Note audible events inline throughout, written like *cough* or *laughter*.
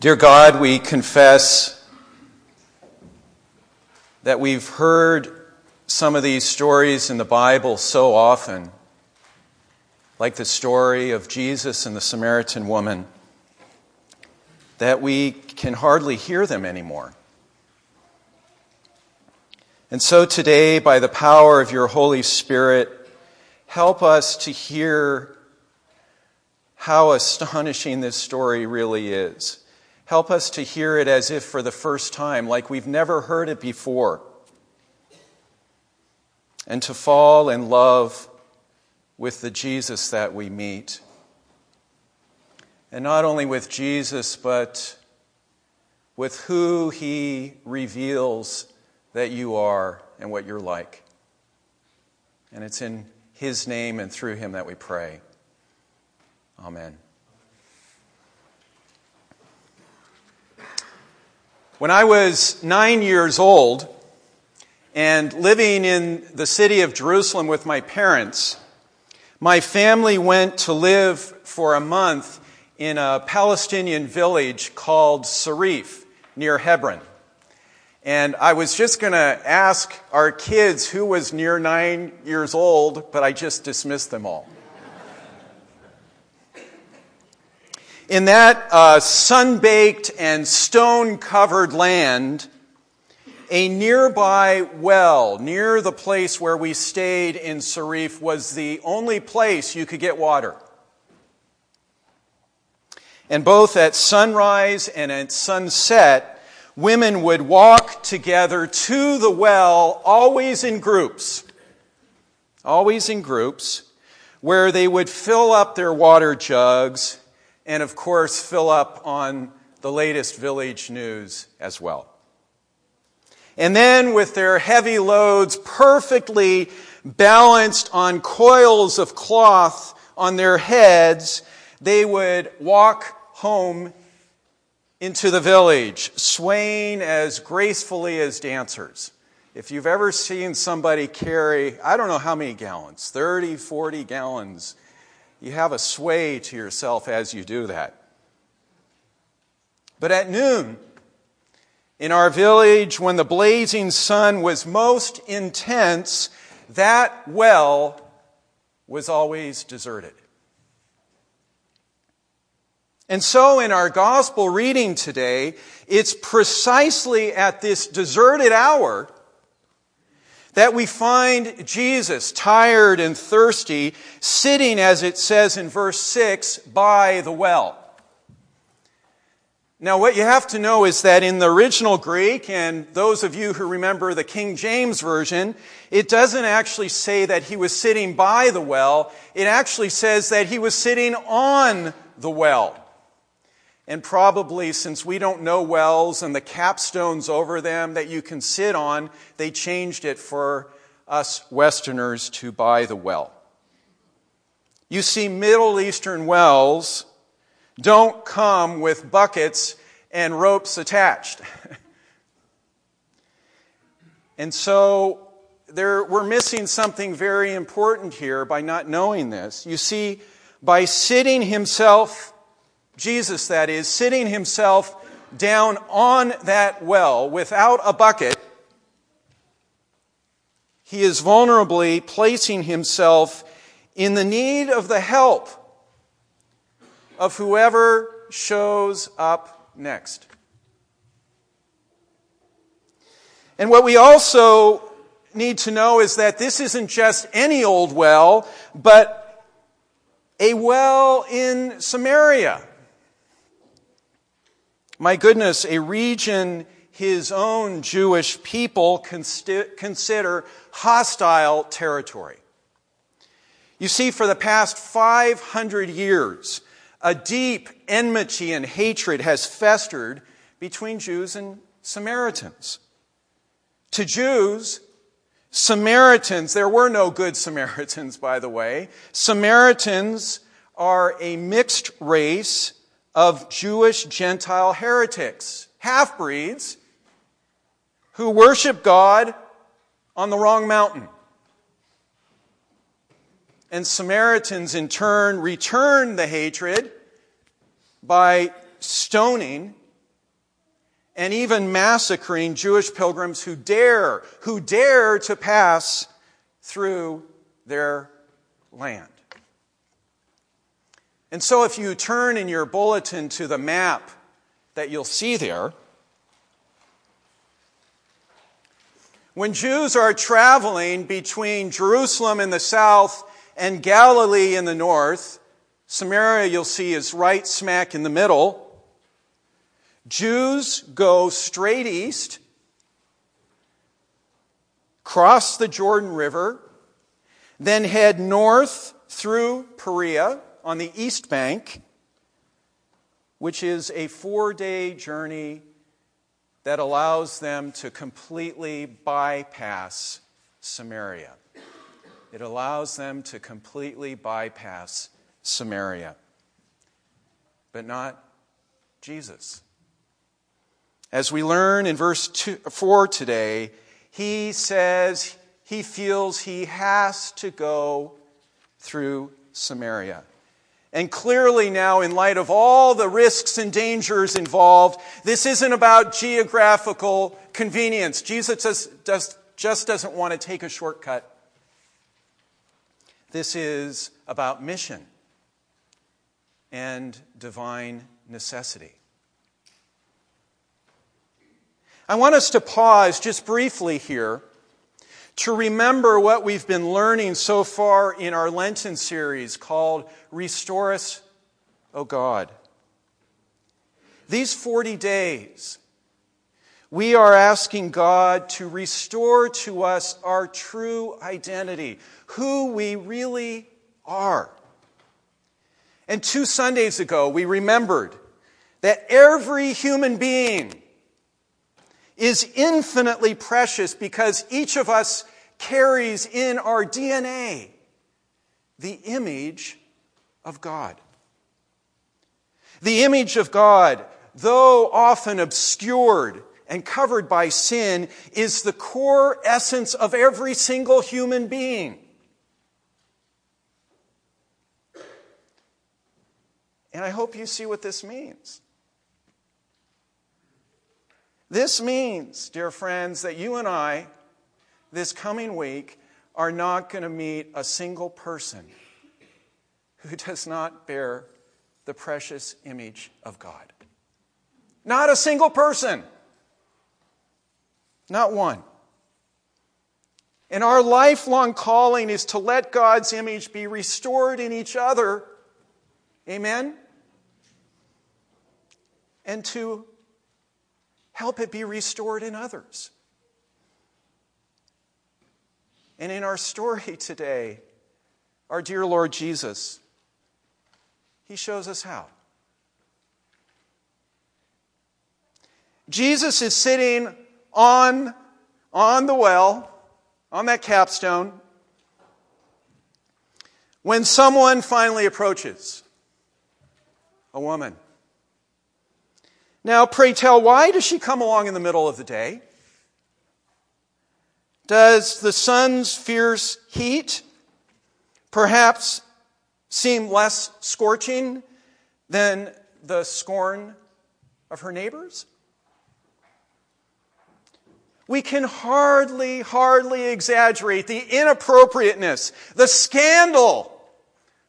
Dear God, we confess that we've heard some of these stories in the Bible so often, like the story of Jesus and the Samaritan woman, that we can hardly hear them anymore. And so today, by the power of your Holy Spirit, help us to hear how astonishing this story really is Help us to hear it as if for the first time, like we've never heard it before. And to fall in love with the Jesus that we meet. And not only with Jesus, but with who he reveals that you are and what you're like. And it's in his name and through him that we pray. Amen. When I was nine years old and living in the city of Jerusalem with my parents, my family went to live for a month in a Palestinian village called Sarif near Hebron. And I was just going to ask our kids who was near nine years old, but I just dismissed them all. In that uh, sun baked and stone covered land, a nearby well near the place where we stayed in Sarif was the only place you could get water. And both at sunrise and at sunset, women would walk together to the well, always in groups. Always in groups, where they would fill up their water jugs and of course, fill up on the latest village news as well. And then, with their heavy loads perfectly balanced on coils of cloth on their heads, they would walk home into the village, swaying as gracefully as dancers. If you've ever seen somebody carry, I don't know how many gallons, 30, 40 gallons you have a sway to yourself as you do that. But at noon, in our village, when the blazing sun was most intense, that well was always deserted. And so, in our gospel reading today, it's precisely at this deserted hour that we find Jesus, tired and thirsty, sitting, as it says in verse 6, by the well. Now, what you have to know is that in the original Greek, and those of you who remember the King James Version, it doesn't actually say that he was sitting by the well. It actually says that he was sitting on the well. And probably, since we don't know wells and the capstones over them that you can sit on, they changed it for us Westerners to by the well. You see, Middle Eastern wells don't come with buckets and ropes attached. *laughs* and so there, we're missing something very important here by not knowing this. You see, by sitting himself Jesus, that is, sitting himself down on that well without a bucket, he is vulnerably placing himself in the need of the help of whoever shows up next. And what we also need to know is that this isn't just any old well, but a well in Samaria. My goodness, a region his own Jewish people consider hostile territory. You see, for the past 500 years, a deep enmity and hatred has festered between Jews and Samaritans. To Jews, Samaritans, there were no good Samaritans, by the way. Samaritans are a mixed race of Jewish Gentile heretics, half breeds, who worship God on the wrong mountain. And Samaritans, in turn, return the hatred by stoning and even massacring Jewish pilgrims who dare, who dare to pass through their land. And so, if you turn in your bulletin to the map that you'll see there, when Jews are traveling between Jerusalem in the south and Galilee in the north, Samaria, you'll see, is right smack in the middle. Jews go straight east, cross the Jordan River, then head north through Perea on the east bank, which is a four day journey that allows them to completely bypass Samaria. It allows them to completely bypass Samaria, but not Jesus. As we learn in verse two, 4 today, he says he feels he has to go through Samaria. And clearly, now, in light of all the risks and dangers involved, this isn't about geographical convenience. Jesus just, just, just doesn't want to take a shortcut. This is about mission and divine necessity. I want us to pause just briefly here to remember what we've been learning so far in our Lenten series called Restore Us, O God. These 40 days, we are asking God to restore to us our true identity, who we really are. And two Sundays ago, we remembered that every human being is infinitely precious because each of us carries in our DNA the image of God. The image of God, though often obscured and covered by sin, is the core essence of every single human being. And I hope you see what this means. This means, dear friends, that you and I, this coming week, are not going to meet a single person who does not bear the precious image of God. Not a single person. Not one. And our lifelong calling is to let God's image be restored in each other. Amen? And to help it be restored in others. And in our story *laughs* today, our dear Lord Jesus, He shows us how. Jesus is sitting on, on the well, on that capstone, when someone finally approaches a woman. Now, pray tell, why does she come along in the middle of the day? Does the sun's fierce heat perhaps seem less scorching than the scorn of her neighbors? We can hardly, hardly exaggerate the inappropriateness, the scandal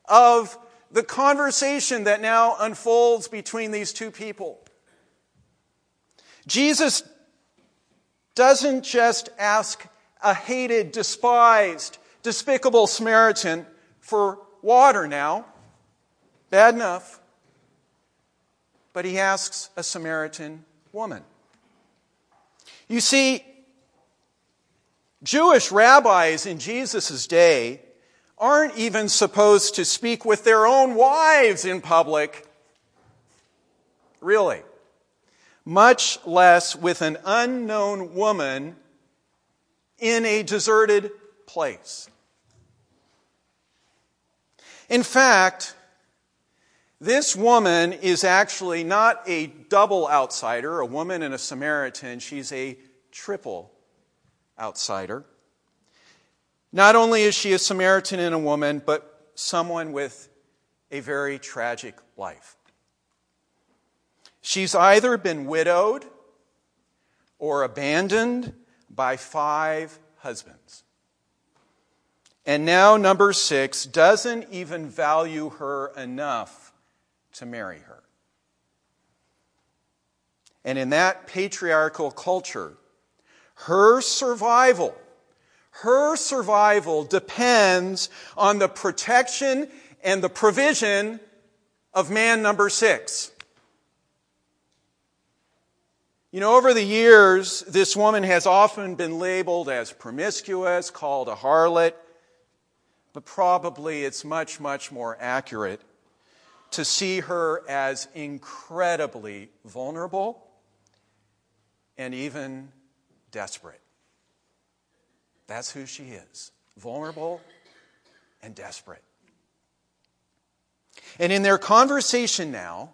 of the conversation that now unfolds between these two people. Jesus doesn't just ask a hated, despised, despicable Samaritan for water now. Bad enough. But he asks a Samaritan woman. You see, Jewish rabbis in Jesus' day aren't even supposed to speak with their own wives in public. Really much less with an unknown woman in a deserted place. In fact, this woman is actually not a double outsider, a woman and a Samaritan. She's a triple outsider. Not only is she a Samaritan and a woman, but someone with a very tragic life. She's either been widowed or abandoned by five husbands. And now, number six, doesn't even value her enough to marry her. And in that patriarchal culture, her survival, her survival depends on the protection and the provision of man number six. You know, over the years, this woman has often been labeled as promiscuous, called a harlot, but probably it's much, much more accurate to see her as incredibly vulnerable and even desperate. That's who she is vulnerable and desperate. And in their conversation now,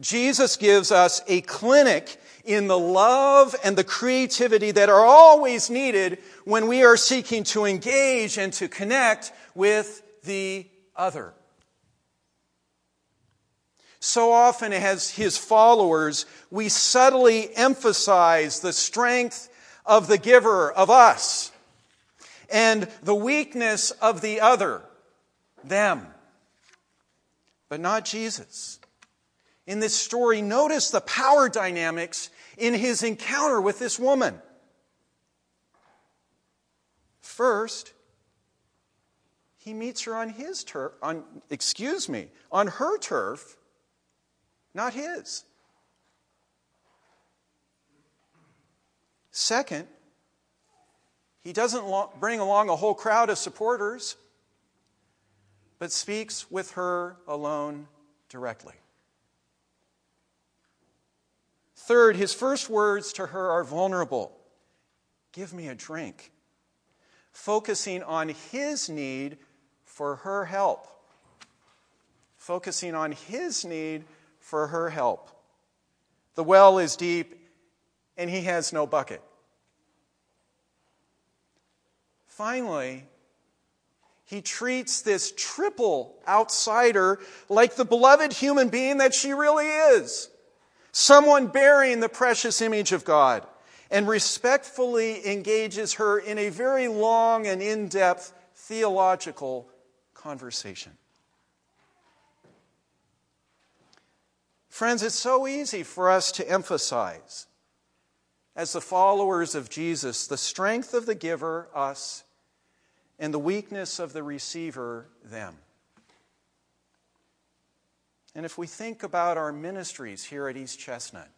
Jesus gives us a clinic in the love and the creativity that are always needed when we are seeking to engage and to connect with the other. So often, as his followers, we subtly emphasize the strength of the giver, of us, and the weakness of the other, them, but not Jesus. In this story, notice the power dynamics in his encounter with this woman. First, he meets her on his turf, on, excuse me, on her turf not his. Second, he doesn't bring along a whole crowd of supporters, but speaks with her alone directly. Third, his first words to her are vulnerable Give me a drink, focusing on his need for her help. Focusing on his need for her help. The well is deep, and he has no bucket. Finally, he treats this triple outsider like the beloved human being that she really is someone bearing the precious image of God, and respectfully engages her in a very long and in depth theological conversation. Friends, it's so easy for us to emphasize, as the followers of Jesus, the strength of the giver, us, and the weakness of the receiver, them. And if we think about our ministries here at East Chestnut,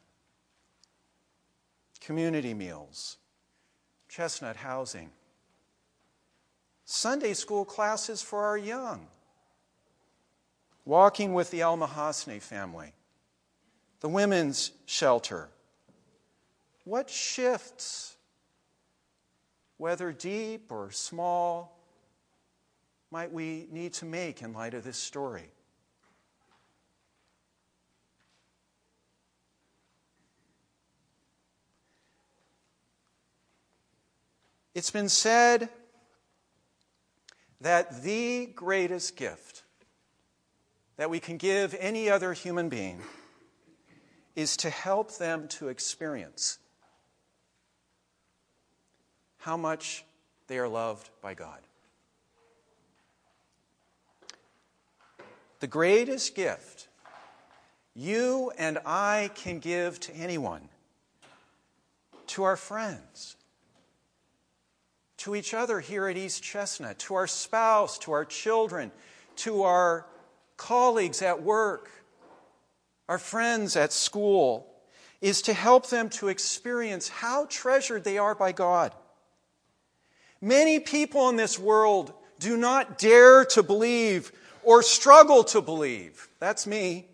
community meals, chestnut housing, Sunday school classes for our young, walking with the El Mahasne family, the women's shelter. What shifts, whether deep or small, might we need to make in light of this story? It's been said that the greatest gift that we can give any other human being is to help them to experience how much they are loved by God. The greatest gift you and I can give to anyone, to our friends, to each other here at East Chestnut, to our spouse, to our children, to our colleagues at work, our friends at school, is to help them to experience how treasured they are by God. Many people in this world do not dare to believe or struggle to believe, that's me,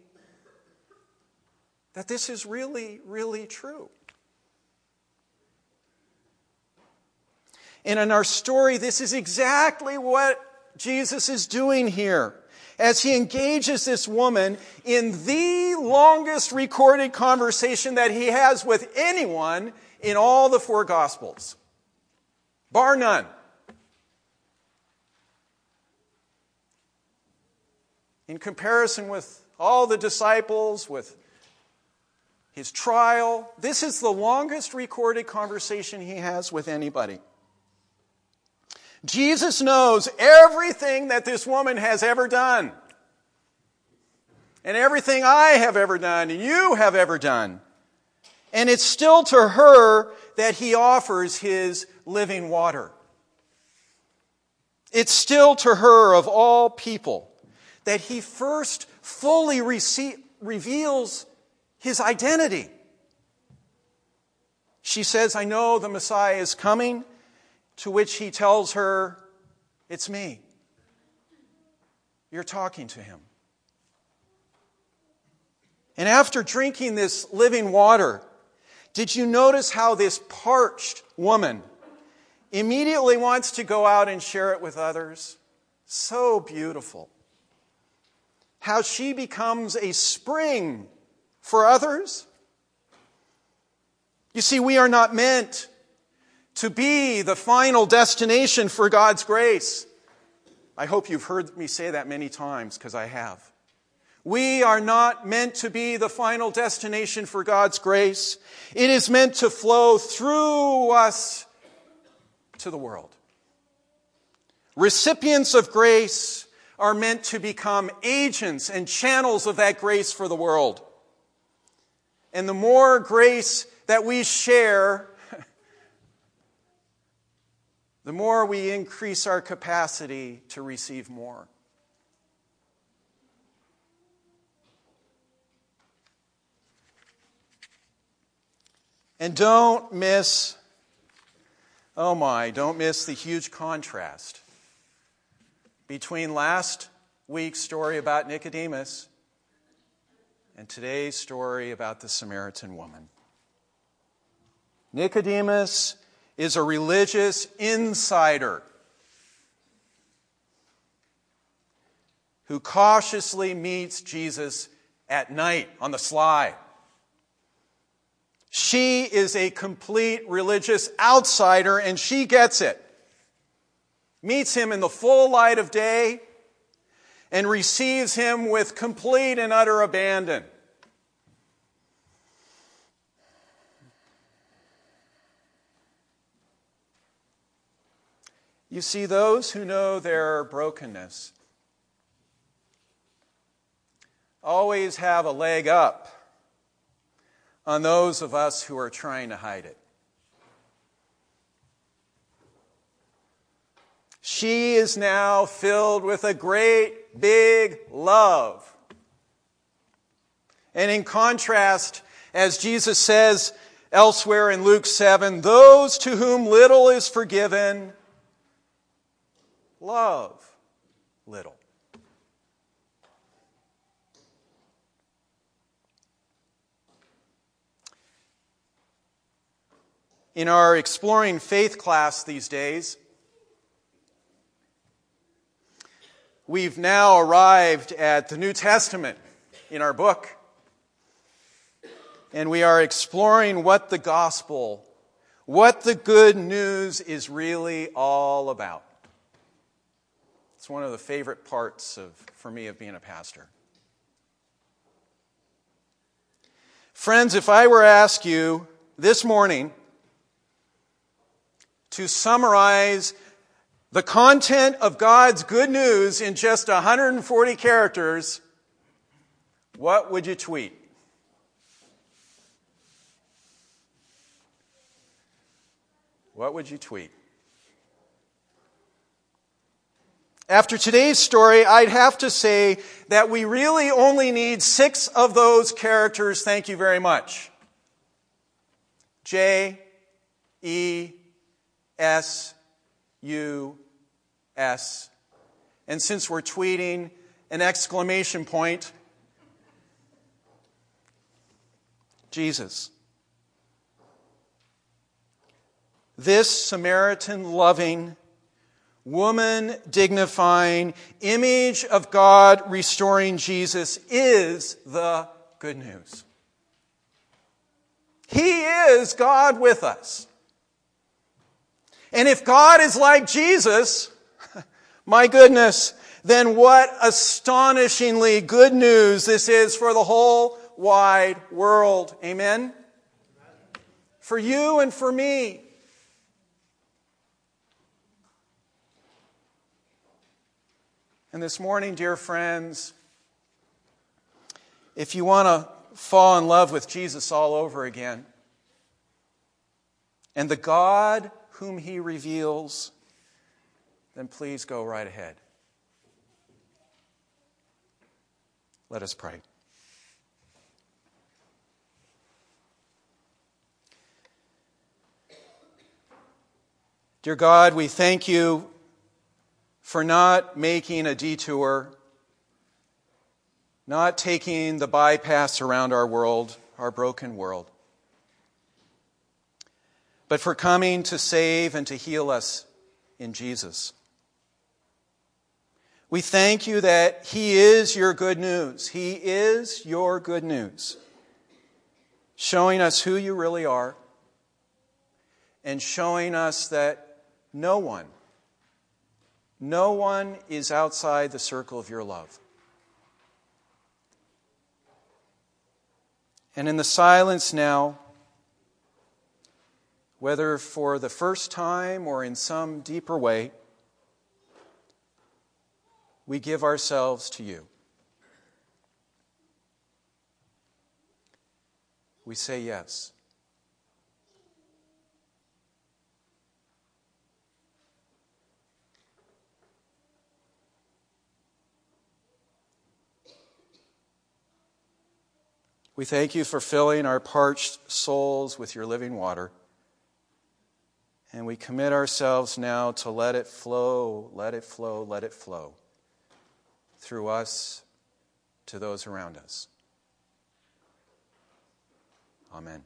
that this is really, really true. And in our story, this is exactly what Jesus is doing here as he engages this woman in the longest recorded conversation that he has with anyone in all the four Gospels, bar none. In comparison with all the disciples, with his trial. This is the longest recorded conversation he has with anybody. Jesus knows everything that this woman has ever done, and everything I have ever done, and you have ever done. And it's still to her that he offers his living water. It's still to her, of all people, that he first fully reveals his identity. She says, I know the Messiah is coming, to which he tells her, It's me. You're talking to him. And after drinking this living water, did you notice how this parched woman immediately wants to go out and share it with others? So beautiful. How she becomes a spring for others. You see, we are not meant to be the final destination for God's grace. I hope you've heard me say that many times because I have. We are not meant to be the final destination for God's grace. It is meant to flow through us to the world. Recipients of grace are meant to become agents and channels of that grace for the world. And the more grace that we share, the more we increase our capacity to receive more. And don't miss, oh my, don't miss the huge contrast between last week's story about Nicodemus and today's story about the Samaritan woman. Nicodemus is a religious insider who cautiously meets Jesus at night on the sly. She is a complete religious outsider and she gets it. Meets him in the full light of day and receives him with complete and utter abandon. You see, those who know their brokenness always have a leg up on those of us who are trying to hide it. She is now filled with a great big love. And in contrast, as Jesus says elsewhere in Luke 7, those to whom little is forgiven love little. in our Exploring Faith class these days, we've now arrived at the New Testament in our book. And we are exploring what the gospel, what the good news is really all about. It's one of the favorite parts of, for me of being a pastor. Friends, if I were to ask you this morning, to summarize the content of God's good news in just 140 characters, what would you tweet? What would you tweet? After today's story, I'd have to say that we really only need six of those characters. Thank you very much. J, E, S U S. And since we're tweeting, an exclamation point Jesus. This Samaritan loving, woman dignifying, image of God restoring Jesus is the good news. He is God with us. And if God is like Jesus, *laughs* my goodness, then what astonishingly good news this is for the whole wide world. Amen? For you and for me. And this morning, dear friends, if you want to fall in love with Jesus all over again, and the God whom he reveals, then please go right ahead. Let us pray. Dear God, we thank you for not making a detour, not taking the bypass around our world, our broken world, but for coming to save and to heal us in Jesus. We thank you that He is your good news. He is your good news, showing us who you really are and showing us that no one no one is outside the circle of your love. And in the silence now, whether for the first time or in some deeper way, we give ourselves to you. We say yes. We thank you for filling our parched souls with your living water. And we commit ourselves now to let it flow, let it flow, let it flow through us to those around us. Amen.